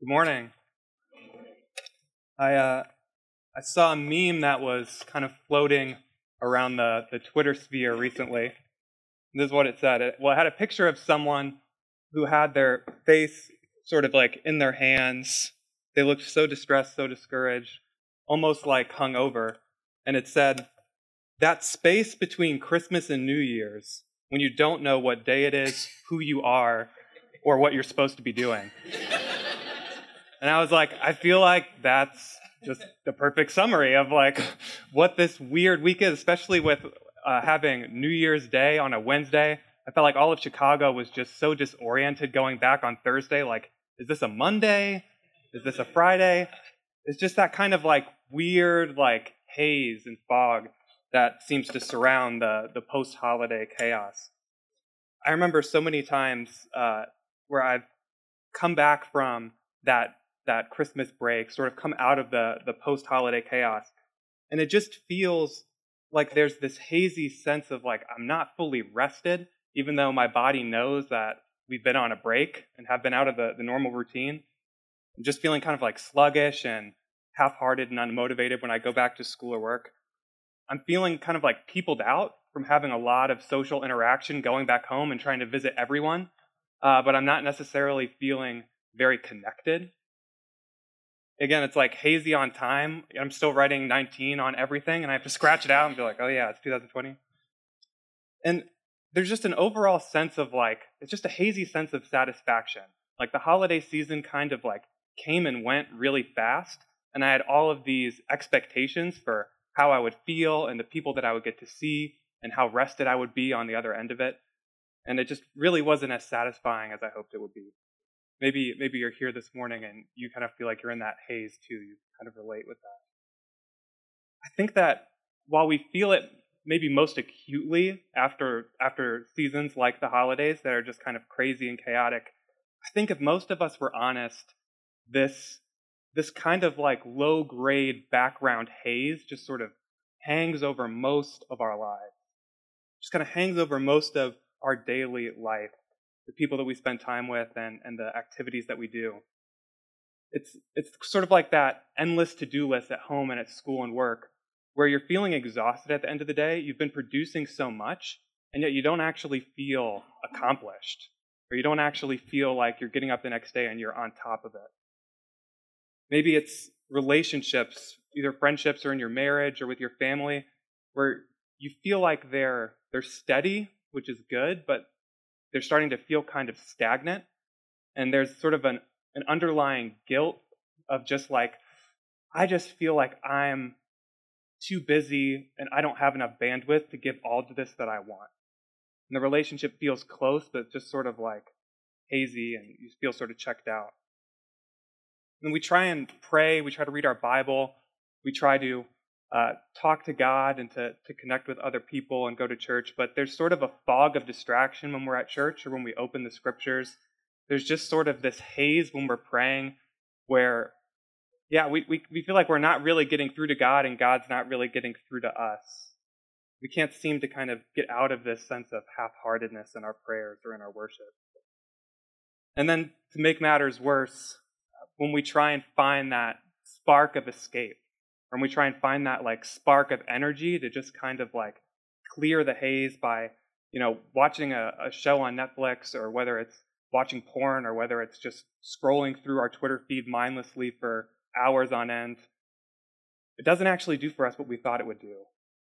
Good morning. I uh, I saw a meme that was kind of floating around the, the Twitter sphere recently. This is what it said. It, well, it had a picture of someone who had their face sort of like in their hands. They looked so distressed, so discouraged, almost like hung over. And it said, That space between Christmas and New Year's, when you don't know what day it is, who you are, or what you're supposed to be doing. And I was like, I feel like that's just the perfect summary of like what this weird week is, especially with uh, having New Year's Day on a Wednesday. I felt like all of Chicago was just so disoriented going back on Thursday. Like, is this a Monday? Is this a Friday? It's just that kind of like weird like haze and fog that seems to surround the the post holiday chaos. I remember so many times uh, where I've come back from that that Christmas break, sort of come out of the, the post holiday chaos. And it just feels like there's this hazy sense of like, I'm not fully rested, even though my body knows that we've been on a break and have been out of the, the normal routine. I'm just feeling kind of like sluggish and half hearted and unmotivated when I go back to school or work. I'm feeling kind of like peopled out from having a lot of social interaction, going back home and trying to visit everyone. Uh, but I'm not necessarily feeling very connected again, it's like hazy on time. I'm still writing 19 on everything, and I have to scratch it out and be like, oh yeah, it's 2020. And there's just an overall sense of like, it's just a hazy sense of satisfaction. Like the holiday season kind of like came and went really fast, and I had all of these expectations for how I would feel and the people that I would get to see and how rested I would be on the other end of it. And it just really wasn't as satisfying as I hoped it would be maybe maybe you're here this morning and you kind of feel like you're in that haze too. You kind of relate with that. I think that while we feel it maybe most acutely after after seasons like the holidays that are just kind of crazy and chaotic, I think if most of us were honest, this this kind of like low grade background haze just sort of hangs over most of our lives. Just kind of hangs over most of our daily life the people that we spend time with and, and the activities that we do. It's, it's sort of like that endless to do list at home and at school and work, where you're feeling exhausted at the end of the day. You've been producing so much, and yet you don't actually feel accomplished, or you don't actually feel like you're getting up the next day and you're on top of it. Maybe it's relationships, either friendships or in your marriage or with your family, where you feel like they're they're steady, which is good, but they're starting to feel kind of stagnant. And there's sort of an, an underlying guilt of just like, I just feel like I'm too busy and I don't have enough bandwidth to give all to this that I want. And the relationship feels close, but just sort of like hazy and you feel sort of checked out. And we try and pray, we try to read our Bible, we try to uh, talk to God and to, to connect with other people and go to church, but there's sort of a fog of distraction when we're at church or when we open the scriptures. There's just sort of this haze when we're praying where, yeah, we, we, we feel like we're not really getting through to God and God's not really getting through to us. We can't seem to kind of get out of this sense of half heartedness in our prayers or in our worship. And then to make matters worse, when we try and find that spark of escape, and we try and find that like spark of energy to just kind of like clear the haze by you know watching a, a show on netflix or whether it's watching porn or whether it's just scrolling through our twitter feed mindlessly for hours on end. It doesn't actually do for us what we thought it would do.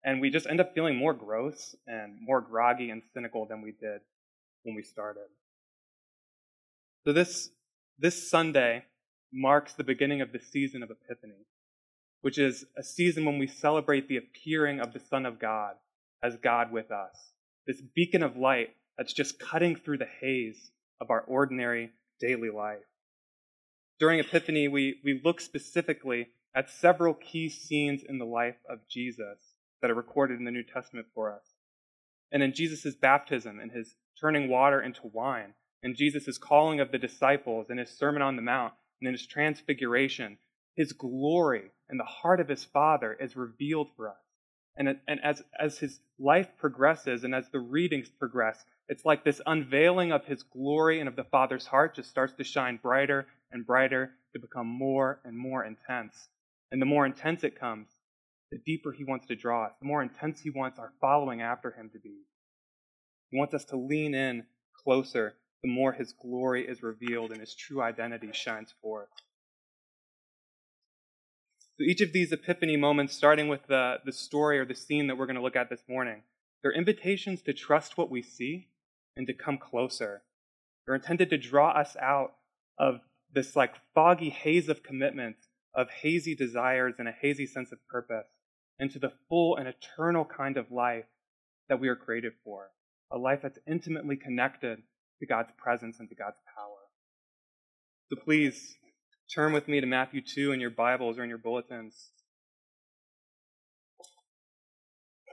And we just end up feeling more gross and more groggy and cynical than we did when we started. So this this sunday marks the beginning of the season of epiphany which is a season when we celebrate the appearing of the Son of God as God with us. This beacon of light that's just cutting through the haze of our ordinary daily life. During Epiphany, we, we look specifically at several key scenes in the life of Jesus that are recorded in the New Testament for us. And in Jesus' baptism and his turning water into wine, and Jesus' calling of the disciples and his Sermon on the Mount, and in his transfiguration his glory and the heart of his Father is revealed for us. And, and as, as his life progresses and as the readings progress, it's like this unveiling of his glory and of the Father's heart just starts to shine brighter and brighter to become more and more intense. And the more intense it comes, the deeper he wants to draw us, the more intense he wants our following after him to be. He wants us to lean in closer the more his glory is revealed and his true identity shines forth. So each of these epiphany moments, starting with the, the story or the scene that we're going to look at this morning, they're invitations to trust what we see and to come closer. They're intended to draw us out of this like foggy haze of commitments, of hazy desires and a hazy sense of purpose, into the full and eternal kind of life that we are created for. A life that's intimately connected to God's presence and to God's power. So please turn with me to Matthew 2 in your Bibles or in your bulletins.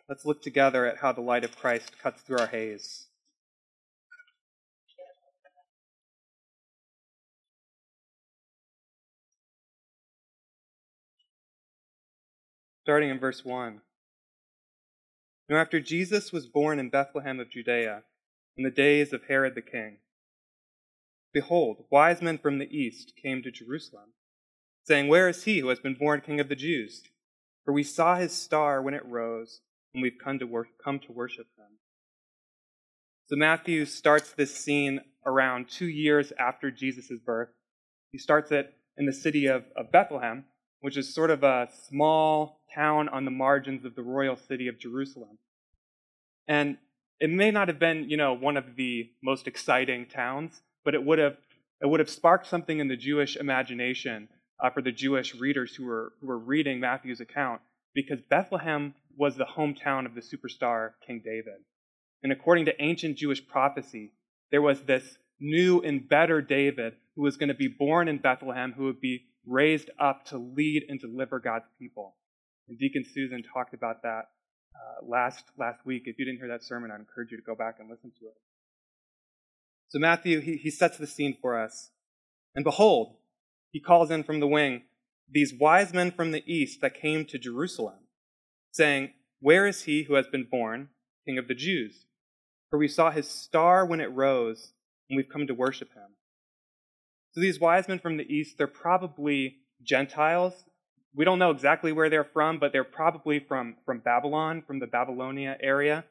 Let's look together at how the light of Christ cuts through our haze. Starting in verse 1. Now, after Jesus was born in Bethlehem of Judea, in the days of Herod the king. Behold, wise men from the east came to Jerusalem, saying, Where is he who has been born king of the Jews? For we saw his star when it rose, and we've come to, wor- come to worship him. So Matthew starts this scene around two years after Jesus' birth. He starts it in the city of, of Bethlehem, which is sort of a small town on the margins of the royal city of Jerusalem. And it may not have been, you know, one of the most exciting towns, but it would have it would have sparked something in the Jewish imagination uh, for the Jewish readers who were who were reading Matthew's account, because Bethlehem was the hometown of the superstar King David, and according to ancient Jewish prophecy, there was this new and better David who was going to be born in Bethlehem, who would be raised up to lead and deliver God's people. And Deacon Susan talked about that uh, last last week. If you didn't hear that sermon, I encourage you to go back and listen to it. So Matthew he, he sets the scene for us, and behold, he calls in from the wing these wise men from the east that came to Jerusalem, saying, "Where is he who has been born, King of the Jews? For we saw his star when it rose, and we've come to worship him." So these wise men from the east, they're probably Gentiles we don't know exactly where they're from, but they're probably from, from Babylon, from the Babylonia area.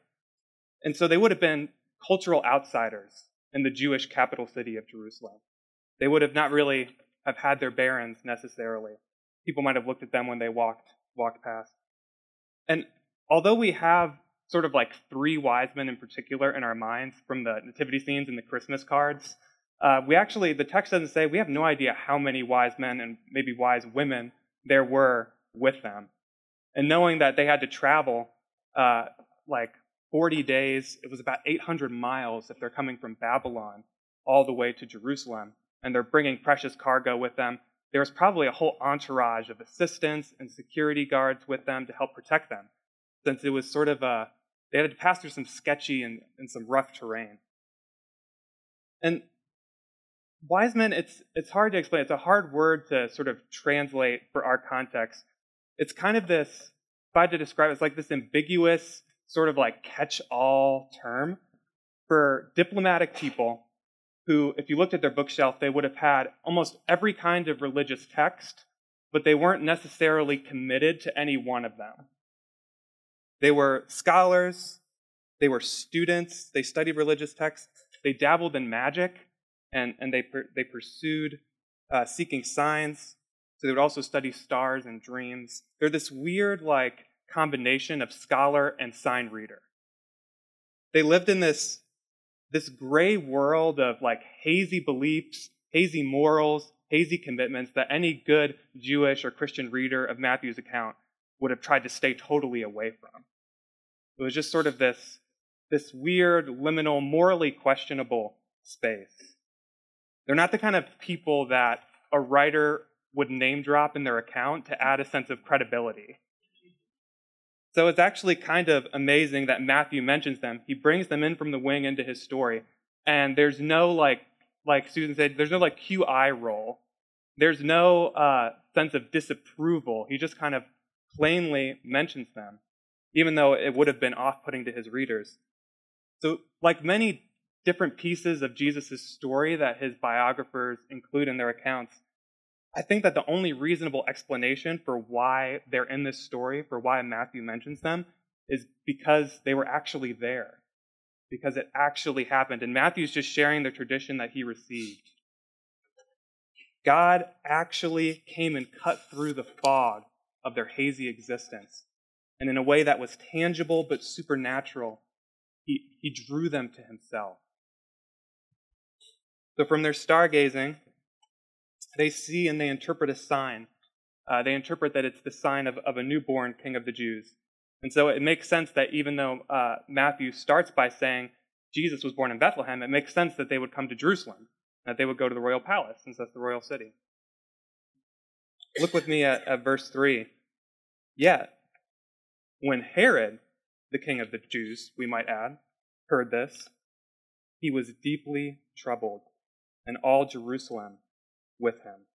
And so they would have been cultural outsiders in the Jewish capital city of Jerusalem. They would have not really have had their barons necessarily. People might have looked at them when they walked walked past. And although we have sort of like three wise men in particular in our minds from the nativity scenes and the Christmas cards, uh, we actually the text doesn't say we have no idea how many wise men and maybe wise women there were with them. And knowing that they had to travel uh, like 40 days, it was about 800 miles if they're coming from Babylon all the way to Jerusalem, and they're bringing precious cargo with them. There was probably a whole entourage of assistants and security guards with them to help protect them, since it was sort of a, they had to pass through some sketchy and, and some rough terrain. And wise men, it's, it's hard to explain. It's a hard word to sort of translate for our context. It's kind of this, if I had to describe it, it's like this ambiguous, sort of like catch all term for diplomatic people who, if you looked at their bookshelf, they would have had almost every kind of religious text, but they weren't necessarily committed to any one of them. They were scholars, they were students, they studied religious texts, they dabbled in magic, and, and they, they pursued uh, seeking signs. So they would also study stars and dreams. They're this weird, like, combination of scholar and sign reader. They lived in this, this gray world of, like, hazy beliefs, hazy morals, hazy commitments that any good Jewish or Christian reader of Matthew's account would have tried to stay totally away from. It was just sort of this, this weird, liminal, morally questionable space. They're not the kind of people that a writer would name drop in their account to add a sense of credibility. So it's actually kind of amazing that Matthew mentions them. He brings them in from the wing into his story, and there's no like, like Susan said, there's no like QI roll. There's no uh, sense of disapproval. He just kind of plainly mentions them, even though it would have been off-putting to his readers. So, like many different pieces of Jesus' story that his biographers include in their accounts, I think that the only reasonable explanation for why they're in this story, for why Matthew mentions them, is because they were actually there, because it actually happened. And Matthew's just sharing the tradition that he received. God actually came and cut through the fog of their hazy existence. And in a way that was tangible but supernatural, he, he drew them to himself. So from their stargazing, they see and they interpret a sign. Uh, they interpret that it's the sign of, of a newborn king of the Jews. And so it makes sense that even though uh, Matthew starts by saying Jesus was born in Bethlehem, it makes sense that they would come to Jerusalem, that they would go to the royal palace, since that's the royal city. Look with me at, at verse 3. Yet, when Herod, the king of the Jews, we might add, heard this, he was deeply troubled, and all Jerusalem with him.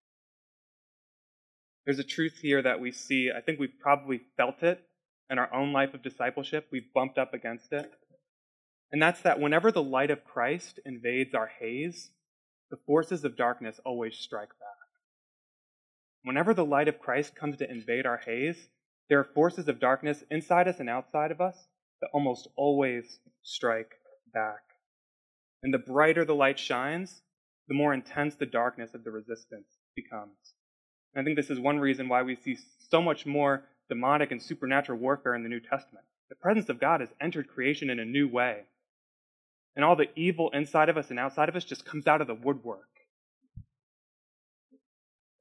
There's a truth here that we see. I think we've probably felt it in our own life of discipleship. We've bumped up against it. And that's that whenever the light of Christ invades our haze, the forces of darkness always strike back. Whenever the light of Christ comes to invade our haze, there are forces of darkness inside us and outside of us that almost always strike back. And the brighter the light shines, the more intense the darkness of the resistance becomes. And I think this is one reason why we see so much more demonic and supernatural warfare in the New Testament. The presence of God has entered creation in a new way. And all the evil inside of us and outside of us just comes out of the woodwork.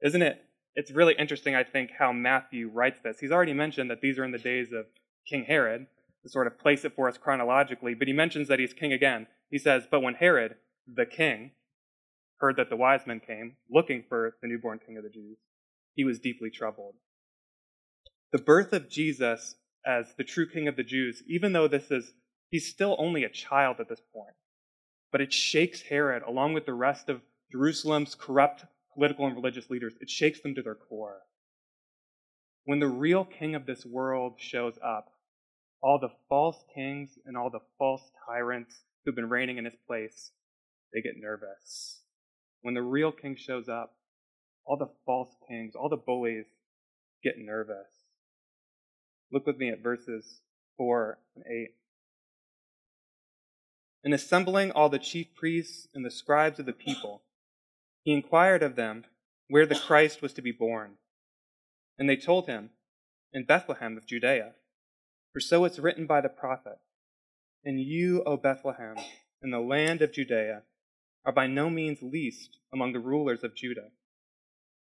Isn't it it's really interesting, I think, how Matthew writes this. He's already mentioned that these are in the days of King Herod, to sort of place it for us chronologically, but he mentions that he's king again. He says, But when Herod, the king, heard that the wise men came, looking for the newborn king of the Jews, he was deeply troubled. The birth of Jesus as the true king of the Jews, even though this is, he's still only a child at this point, but it shakes Herod along with the rest of Jerusalem's corrupt political and religious leaders, it shakes them to their core. When the real king of this world shows up, all the false kings and all the false tyrants who've been reigning in his place, they get nervous. When the real king shows up, all the false kings, all the bullies get nervous. Look with me at verses 4 and 8. In assembling all the chief priests and the scribes of the people, he inquired of them where the Christ was to be born. And they told him, In Bethlehem of Judea. For so it's written by the prophet, And you, O Bethlehem, in the land of Judea, are by no means least among the rulers of Judah.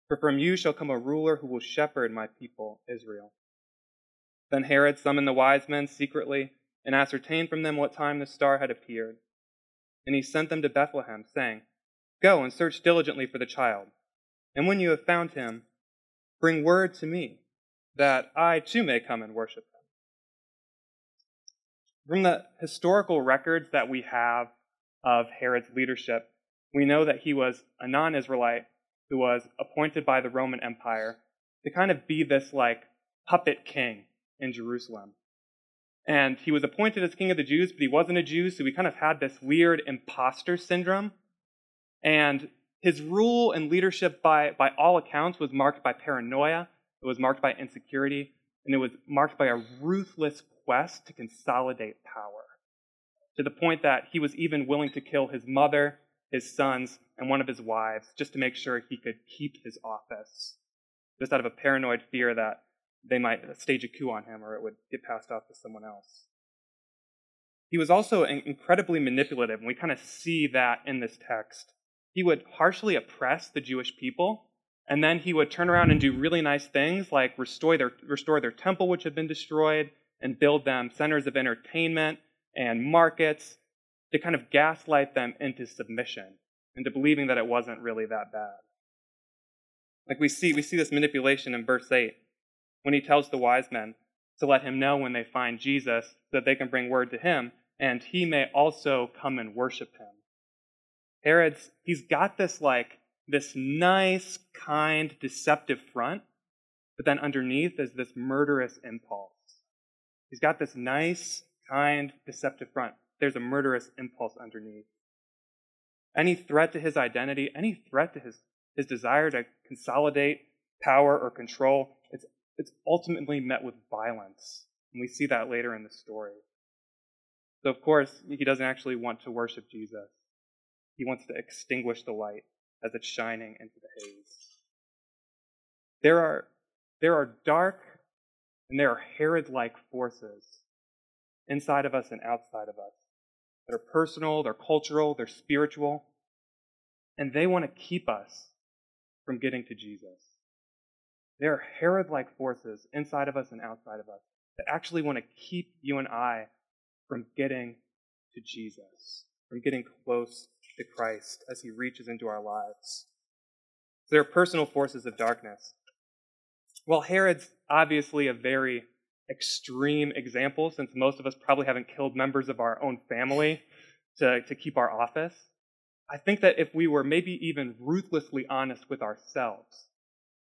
For from you shall come a ruler who will shepherd my people Israel. Then Herod summoned the wise men secretly and ascertained from them what time the star had appeared. And he sent them to Bethlehem, saying, Go and search diligently for the child. And when you have found him, bring word to me, that I too may come and worship him. From the historical records that we have of Herod's leadership, we know that he was a non Israelite who was appointed by the Roman Empire to kind of be this like puppet king in Jerusalem. And he was appointed as king of the Jews, but he wasn't a Jew, so he kind of had this weird imposter syndrome and his rule and leadership, by, by all accounts, was marked by paranoia, it was marked by insecurity, and it was marked by a ruthless quest to consolidate power. To the point that he was even willing to kill his mother, his sons, and one of his wives just to make sure he could keep his office. Just out of a paranoid fear that they might stage a coup on him or it would get passed off to someone else. He was also incredibly manipulative, and we kind of see that in this text he would harshly oppress the Jewish people, and then he would turn around and do really nice things like restore their, restore their temple, which had been destroyed, and build them centers of entertainment and markets to kind of gaslight them into submission, into believing that it wasn't really that bad. Like we see, we see this manipulation in verse 8 when he tells the wise men to let him know when they find Jesus so that they can bring word to him, and he may also come and worship him. Herod's, he's got this like, this nice, kind, deceptive front, but then underneath is this murderous impulse. He's got this nice, kind, deceptive front. There's a murderous impulse underneath. any threat to his identity, any threat to his, his desire to consolidate power or control, it's, it's ultimately met with violence. And we see that later in the story. So, of course, he doesn't actually want to worship Jesus. He wants to extinguish the light as it's shining into the haze. There are, there are dark and there are Herod like forces inside of us and outside of us that are personal, they're cultural, they're spiritual, and they want to keep us from getting to Jesus. There are Herod like forces inside of us and outside of us that actually want to keep you and I from getting to Jesus, from getting close to Christ as he reaches into our lives. So there are personal forces of darkness. Well, Herod's obviously a very extreme example, since most of us probably haven't killed members of our own family to, to keep our office. I think that if we were maybe even ruthlessly honest with ourselves,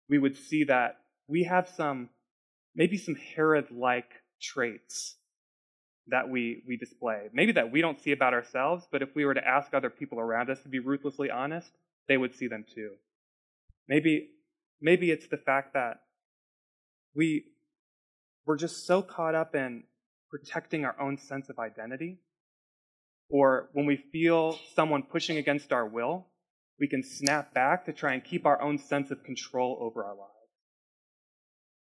we would see that we have some, maybe some Herod like traits that we, we display. Maybe that we don't see about ourselves, but if we were to ask other people around us to be ruthlessly honest, they would see them too. Maybe, maybe it's the fact that we, we're just so caught up in protecting our own sense of identity. Or when we feel someone pushing against our will, we can snap back to try and keep our own sense of control over our lives.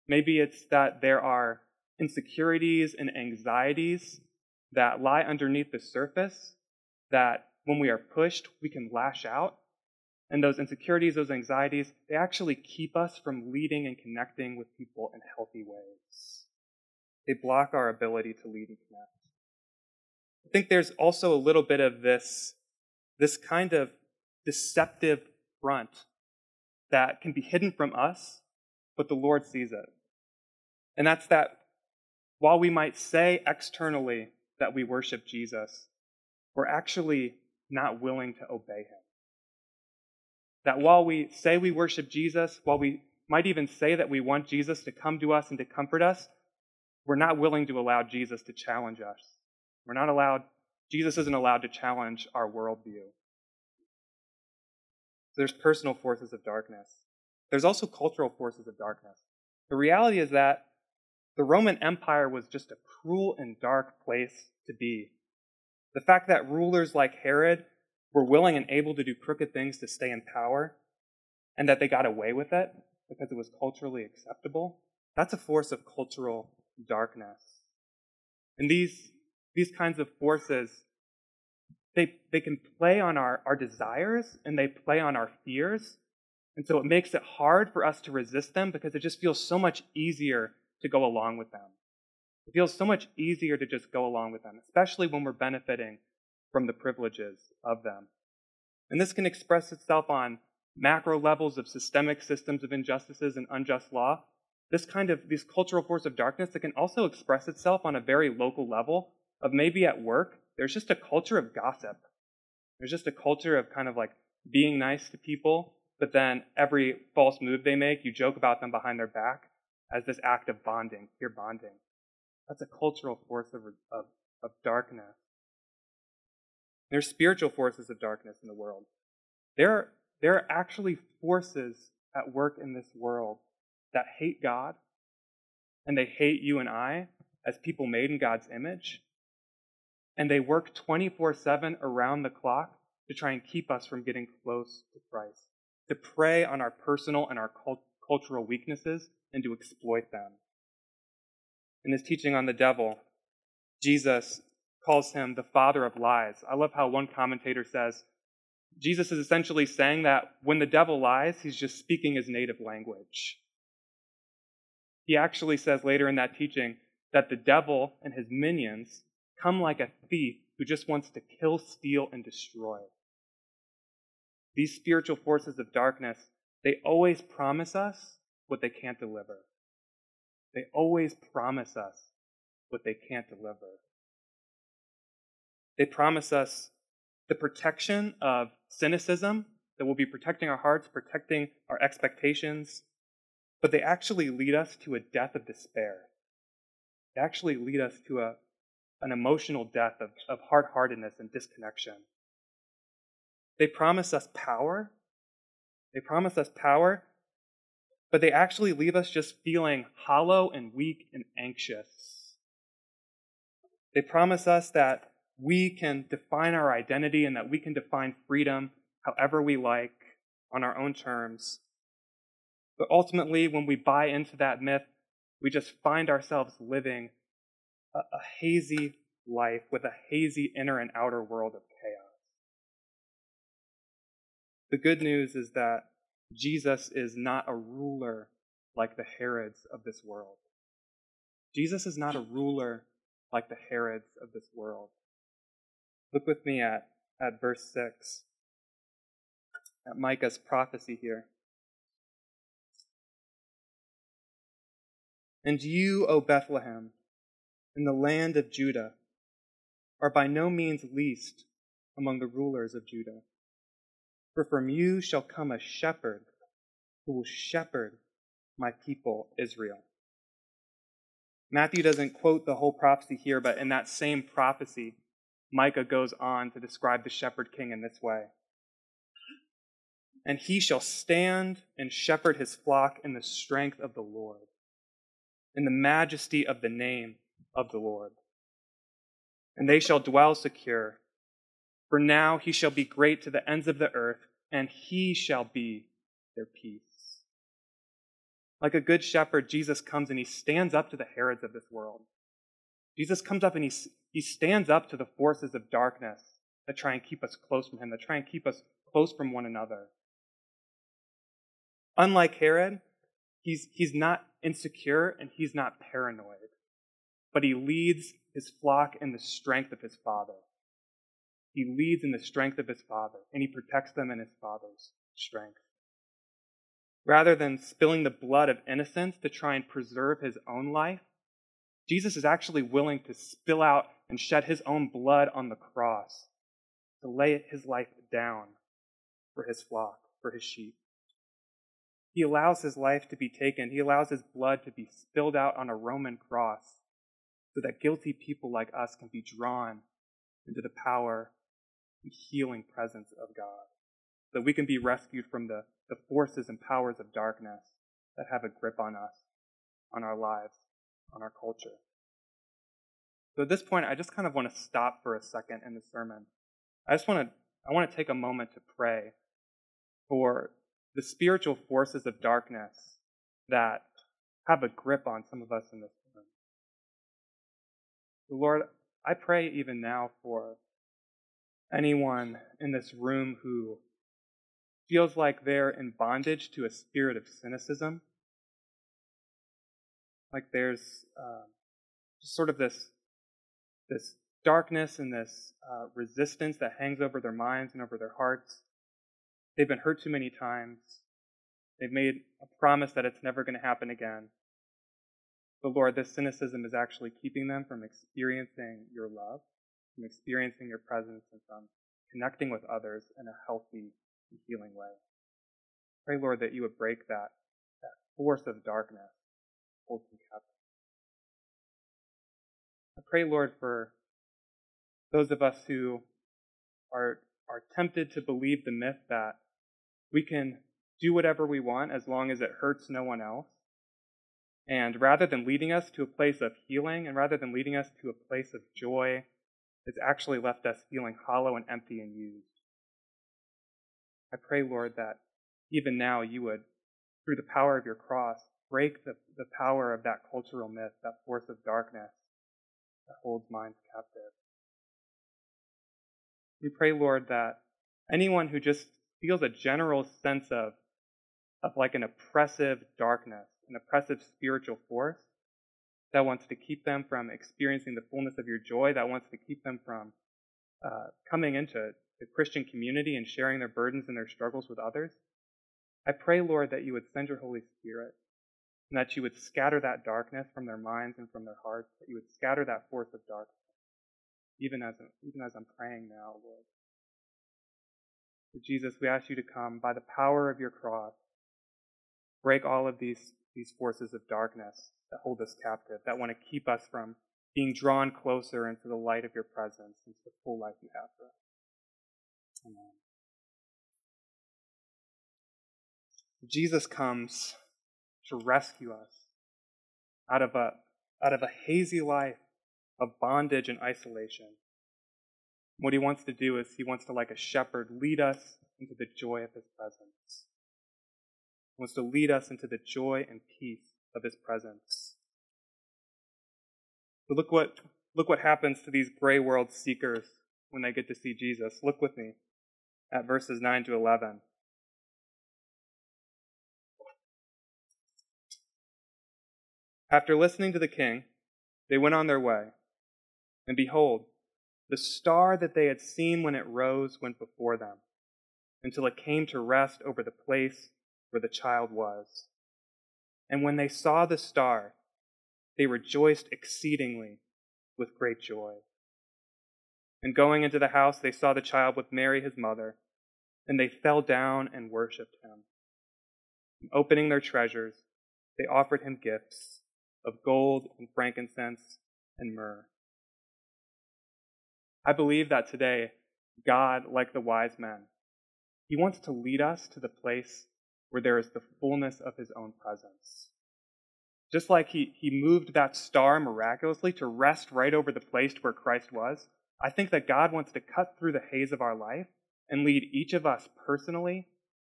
Maybe it's that there are insecurities and anxieties that lie underneath the surface that when we are pushed, we can lash out. And those insecurities, those anxieties, they actually keep us from leading and connecting with people in healthy ways. They block our ability to lead and connect. I think there's also a little bit of this, this kind of deceptive front that can be hidden from us, but the Lord sees it. And that's that while we might say externally that we worship Jesus, we're actually not willing to obey him. That while we say we worship Jesus, while we might even say that we want Jesus to come to us and to comfort us, we're not willing to allow Jesus to challenge us. We're not allowed, Jesus isn't allowed to challenge our worldview. There's personal forces of darkness. There's also cultural forces of darkness. The reality is that the Roman Empire was just a cruel and dark place to be. The fact that rulers like Herod were willing and able to do crooked things to stay in power, and that they got away with it because it was culturally acceptable, that's a force of cultural darkness. And these, these kinds of forces, they, they can play on our, our desires and they play on our fears. And so it makes it hard for us to resist them because it just feels so much easier to go along with them. It feels so much easier to just go along with them, especially when we're benefiting from the privileges of them. And this can express itself on macro levels of systemic systems of injustices and unjust law. This kind of, this cultural force of darkness that can also express itself on a very local level of maybe at work, there's just a culture of gossip. There's just a culture of kind of like being nice to people, but then every false move they make, you joke about them behind their back as this act of bonding, peer bonding. That's a cultural force of, of, of darkness. There's spiritual forces of darkness in the world. There there are actually forces at work in this world that hate God, and they hate you and I as people made in God's image. And they work 24 7 around the clock to try and keep us from getting close to Christ, to prey on our personal and our cult- cultural weaknesses and to exploit them. In his teaching on the devil, Jesus calls him the father of lies. I love how one commentator says Jesus is essentially saying that when the devil lies, he's just speaking his native language. He actually says later in that teaching that the devil and his minions come like a thief who just wants to kill, steal, and destroy. These spiritual forces of darkness, they always promise us what they can't deliver. They always promise us what they can't deliver. They promise us the protection of cynicism, that will be protecting our hearts, protecting our expectations, but they actually lead us to a death of despair. They actually lead us to a, an emotional death of, of hard heartedness and disconnection. They promise us power. They promise us power, but they actually leave us just feeling hollow and weak and anxious. They promise us that we can define our identity and that we can define freedom however we like on our own terms. But ultimately, when we buy into that myth, we just find ourselves living a, a hazy life with a hazy inner and outer world of chaos. The good news is that Jesus is not a ruler like the Herods of this world. Jesus is not a ruler like the Herods of this world. Look with me at, at verse 6, at Micah's prophecy here. And you, O Bethlehem, in the land of Judah, are by no means least among the rulers of Judah. For from you shall come a shepherd who will shepherd my people Israel. Matthew doesn't quote the whole prophecy here, but in that same prophecy, Micah goes on to describe the shepherd king in this way. And he shall stand and shepherd his flock in the strength of the Lord, in the majesty of the name of the Lord. And they shall dwell secure. For now he shall be great to the ends of the earth, and he shall be their peace. Like a good shepherd, Jesus comes and he stands up to the Herods of this world. Jesus comes up and he, he stands up to the forces of darkness that try and keep us close from him, that try and keep us close from one another. Unlike Herod, he's, he's not insecure and he's not paranoid, but he leads his flock in the strength of his father. He leads in the strength of his father, and he protects them in his father's strength. Rather than spilling the blood of innocents to try and preserve his own life, Jesus is actually willing to spill out and shed his own blood on the cross to lay his life down for his flock, for his sheep. He allows his life to be taken, he allows his blood to be spilled out on a Roman cross so that guilty people like us can be drawn into the power and healing presence of God. That we can be rescued from the, the forces and powers of darkness that have a grip on us, on our lives, on our culture. So at this point, I just kind of want to stop for a second in the sermon. I just want to I want to take a moment to pray for the spiritual forces of darkness that have a grip on some of us in this room. Lord, I pray even now for anyone in this room who feels like they're in bondage to a spirit of cynicism, like there's uh, just sort of this this darkness and this uh, resistance that hangs over their minds and over their hearts. They've been hurt too many times. They've made a promise that it's never going to happen again. But Lord, this cynicism is actually keeping them from experiencing your love, from experiencing your presence, and from connecting with others in a healthy and healing way. Pray, Lord, that you would break that, that force of darkness, hold them captive. I pray, Lord, for those of us who are, are tempted to believe the myth that we can do whatever we want as long as it hurts no one else and rather than leading us to a place of healing and rather than leading us to a place of joy, it's actually left us feeling hollow and empty and used. I pray, Lord, that even now you would, through the power of your cross, break the, the power of that cultural myth, that force of darkness that holds minds captive. We pray, Lord, that anyone who just feels a general sense of, of like an oppressive darkness, an oppressive spiritual force that wants to keep them from experiencing the fullness of your joy, that wants to keep them from uh, coming into the Christian community and sharing their burdens and their struggles with others. I pray, Lord, that you would send your Holy Spirit and that you would scatter that darkness from their minds and from their hearts, that you would scatter that force of darkness, even as, even as I'm praying now, Lord. So Jesus, we ask you to come by the power of your cross, break all of these, these forces of darkness that hold us captive, that want to keep us from being drawn closer into the light of your presence, into the full life you have for us. Amen. Jesus comes to rescue us out of a, out of a hazy life of bondage and isolation what he wants to do is he wants to, like a shepherd, lead us into the joy of his presence. He wants to lead us into the joy and peace of his presence. But look what, look what happens to these gray world seekers when they get to see Jesus. Look with me at verses 9 to 11. After listening to the king, they went on their way. And behold, the star that they had seen when it rose went before them, until it came to rest over the place where the child was. And when they saw the star, they rejoiced exceedingly with great joy. And going into the house, they saw the child with Mary his mother, and they fell down and worshipped him. And opening their treasures, they offered him gifts of gold and frankincense and myrrh. I believe that today, God, like the wise men, He wants to lead us to the place where there is the fullness of His own presence. Just like he, he moved that star miraculously to rest right over the place where Christ was, I think that God wants to cut through the haze of our life and lead each of us personally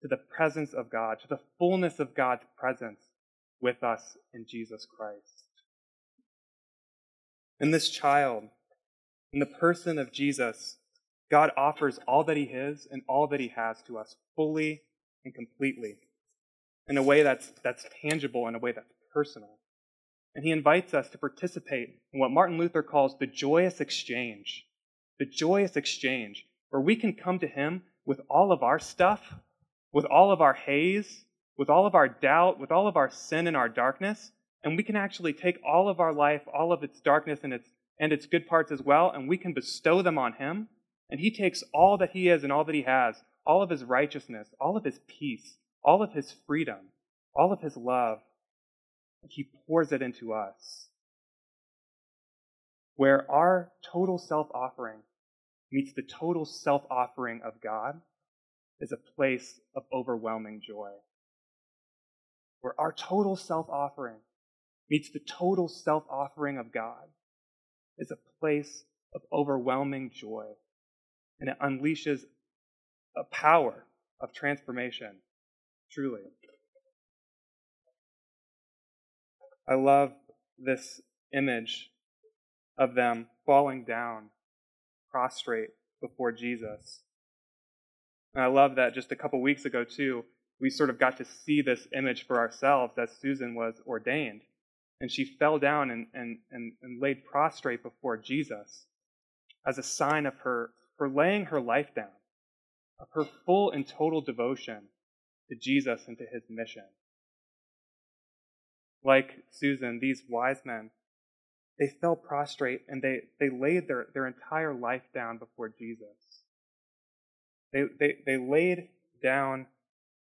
to the presence of God, to the fullness of God's presence with us in Jesus Christ. In this child, in the person of Jesus, God offers all that He is and all that He has to us fully and completely in a way that's, that's tangible, in a way that's personal. And He invites us to participate in what Martin Luther calls the joyous exchange. The joyous exchange, where we can come to Him with all of our stuff, with all of our haze, with all of our doubt, with all of our sin and our darkness, and we can actually take all of our life, all of its darkness and its and its good parts as well, and we can bestow them on him. And he takes all that he is and all that he has, all of his righteousness, all of his peace, all of his freedom, all of his love, and he pours it into us. Where our total self offering meets the total self offering of God is a place of overwhelming joy where our total self offering meets the total self offering of God, is a place of overwhelming joy. And it unleashes a power of transformation, truly. I love this image of them falling down, prostrate before Jesus. And I love that just a couple weeks ago, too, we sort of got to see this image for ourselves as Susan was ordained. And she fell down and, and, and, and laid prostrate before Jesus as a sign of her, her laying her life down, of her full and total devotion to Jesus and to his mission. Like Susan, these wise men, they fell prostrate and they, they laid their, their entire life down before Jesus. They, they, they laid down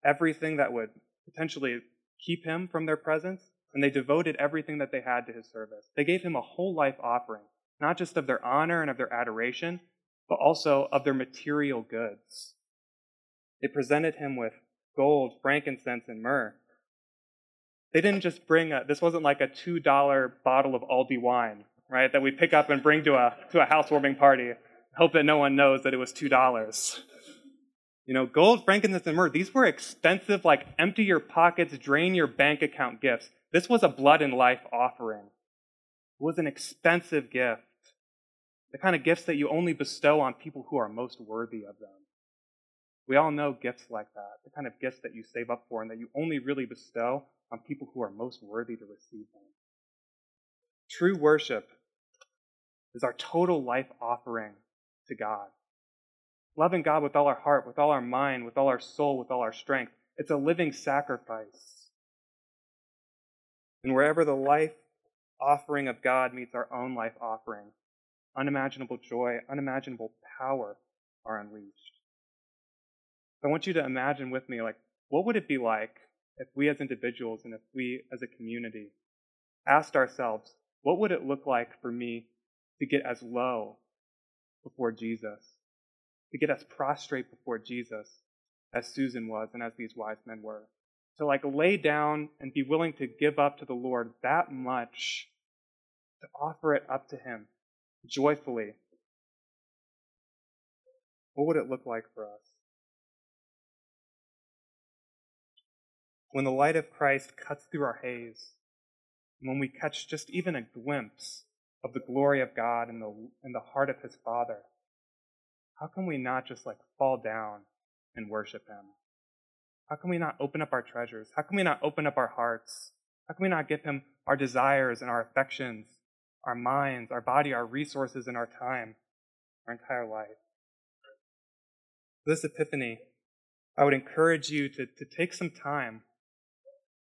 everything that would potentially keep him from their presence, and they devoted everything that they had to his service. They gave him a whole life offering, not just of their honor and of their adoration, but also of their material goods. They presented him with gold, frankincense, and myrrh. They didn't just bring a, this wasn't like a $2 bottle of Aldi wine, right, that we pick up and bring to a, to a housewarming party. Hope that no one knows that it was $2. You know, gold, frankincense, and myrrh, these were expensive, like empty your pockets, drain your bank account gifts. This was a blood and life offering. It was an expensive gift. The kind of gifts that you only bestow on people who are most worthy of them. We all know gifts like that, the kind of gifts that you save up for and that you only really bestow on people who are most worthy to receive them. True worship is our total life offering to God. Loving God with all our heart, with all our mind, with all our soul, with all our strength. It's a living sacrifice. And wherever the life offering of God meets our own life offering, unimaginable joy, unimaginable power are unleashed. I want you to imagine with me, like, what would it be like if we as individuals and if we as a community asked ourselves, what would it look like for me to get as low before Jesus to get us prostrate before Jesus as Susan was and as these wise men were. to like lay down and be willing to give up to the Lord that much, to offer it up to Him joyfully, what would it look like for us? When the light of Christ cuts through our haze, when we catch just even a glimpse of the glory of God in the, in the heart of His Father, how can we not just like fall down and worship Him? How can we not open up our treasures? How can we not open up our hearts? How can we not give Him our desires and our affections, our minds, our body, our resources, and our time, our entire life? This epiphany, I would encourage you to, to take some time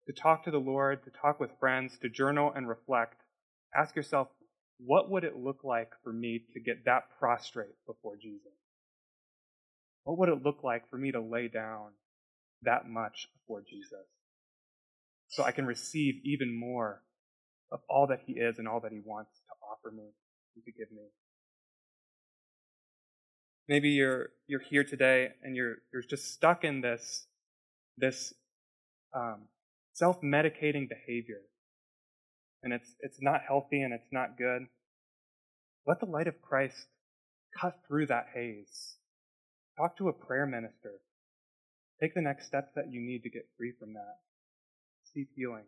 to talk to the Lord, to talk with friends, to journal and reflect. Ask yourself, what would it look like for me to get that prostrate before Jesus? What would it look like for me to lay down that much before Jesus? So I can receive even more of all that He is and all that He wants to offer me and to give me. Maybe you're you're here today and you're you're just stuck in this this um, self-medicating behavior, and it's it's not healthy and it's not good. Let the light of Christ cut through that haze. Talk to a prayer minister. Take the next steps that you need to get free from that. Seek healing.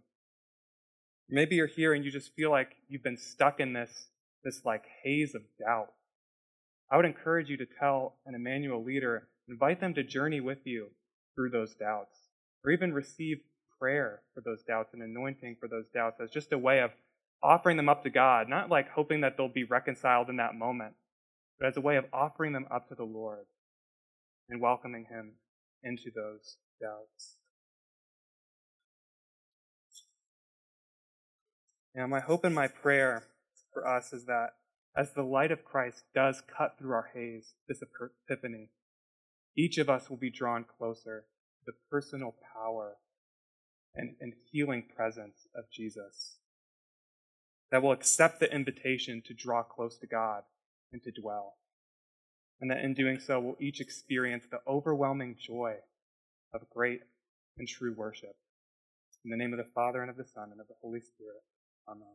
Maybe you're here and you just feel like you've been stuck in this, this like haze of doubt. I would encourage you to tell an Immanuel leader, invite them to journey with you through those doubts, or even receive prayer for those doubts and anointing for those doubts as just a way of offering them up to God, not like hoping that they'll be reconciled in that moment, but as a way of offering them up to the Lord and welcoming Him into those doubts. Now, my hope and my prayer for us is that as the light of Christ does cut through our haze, this epiphany, each of us will be drawn closer to the personal power and, and healing presence of Jesus. That will accept the invitation to draw close to God and to dwell. And that in doing so, we'll each experience the overwhelming joy of great and true worship. In the name of the Father, and of the Son, and of the Holy Spirit. Amen.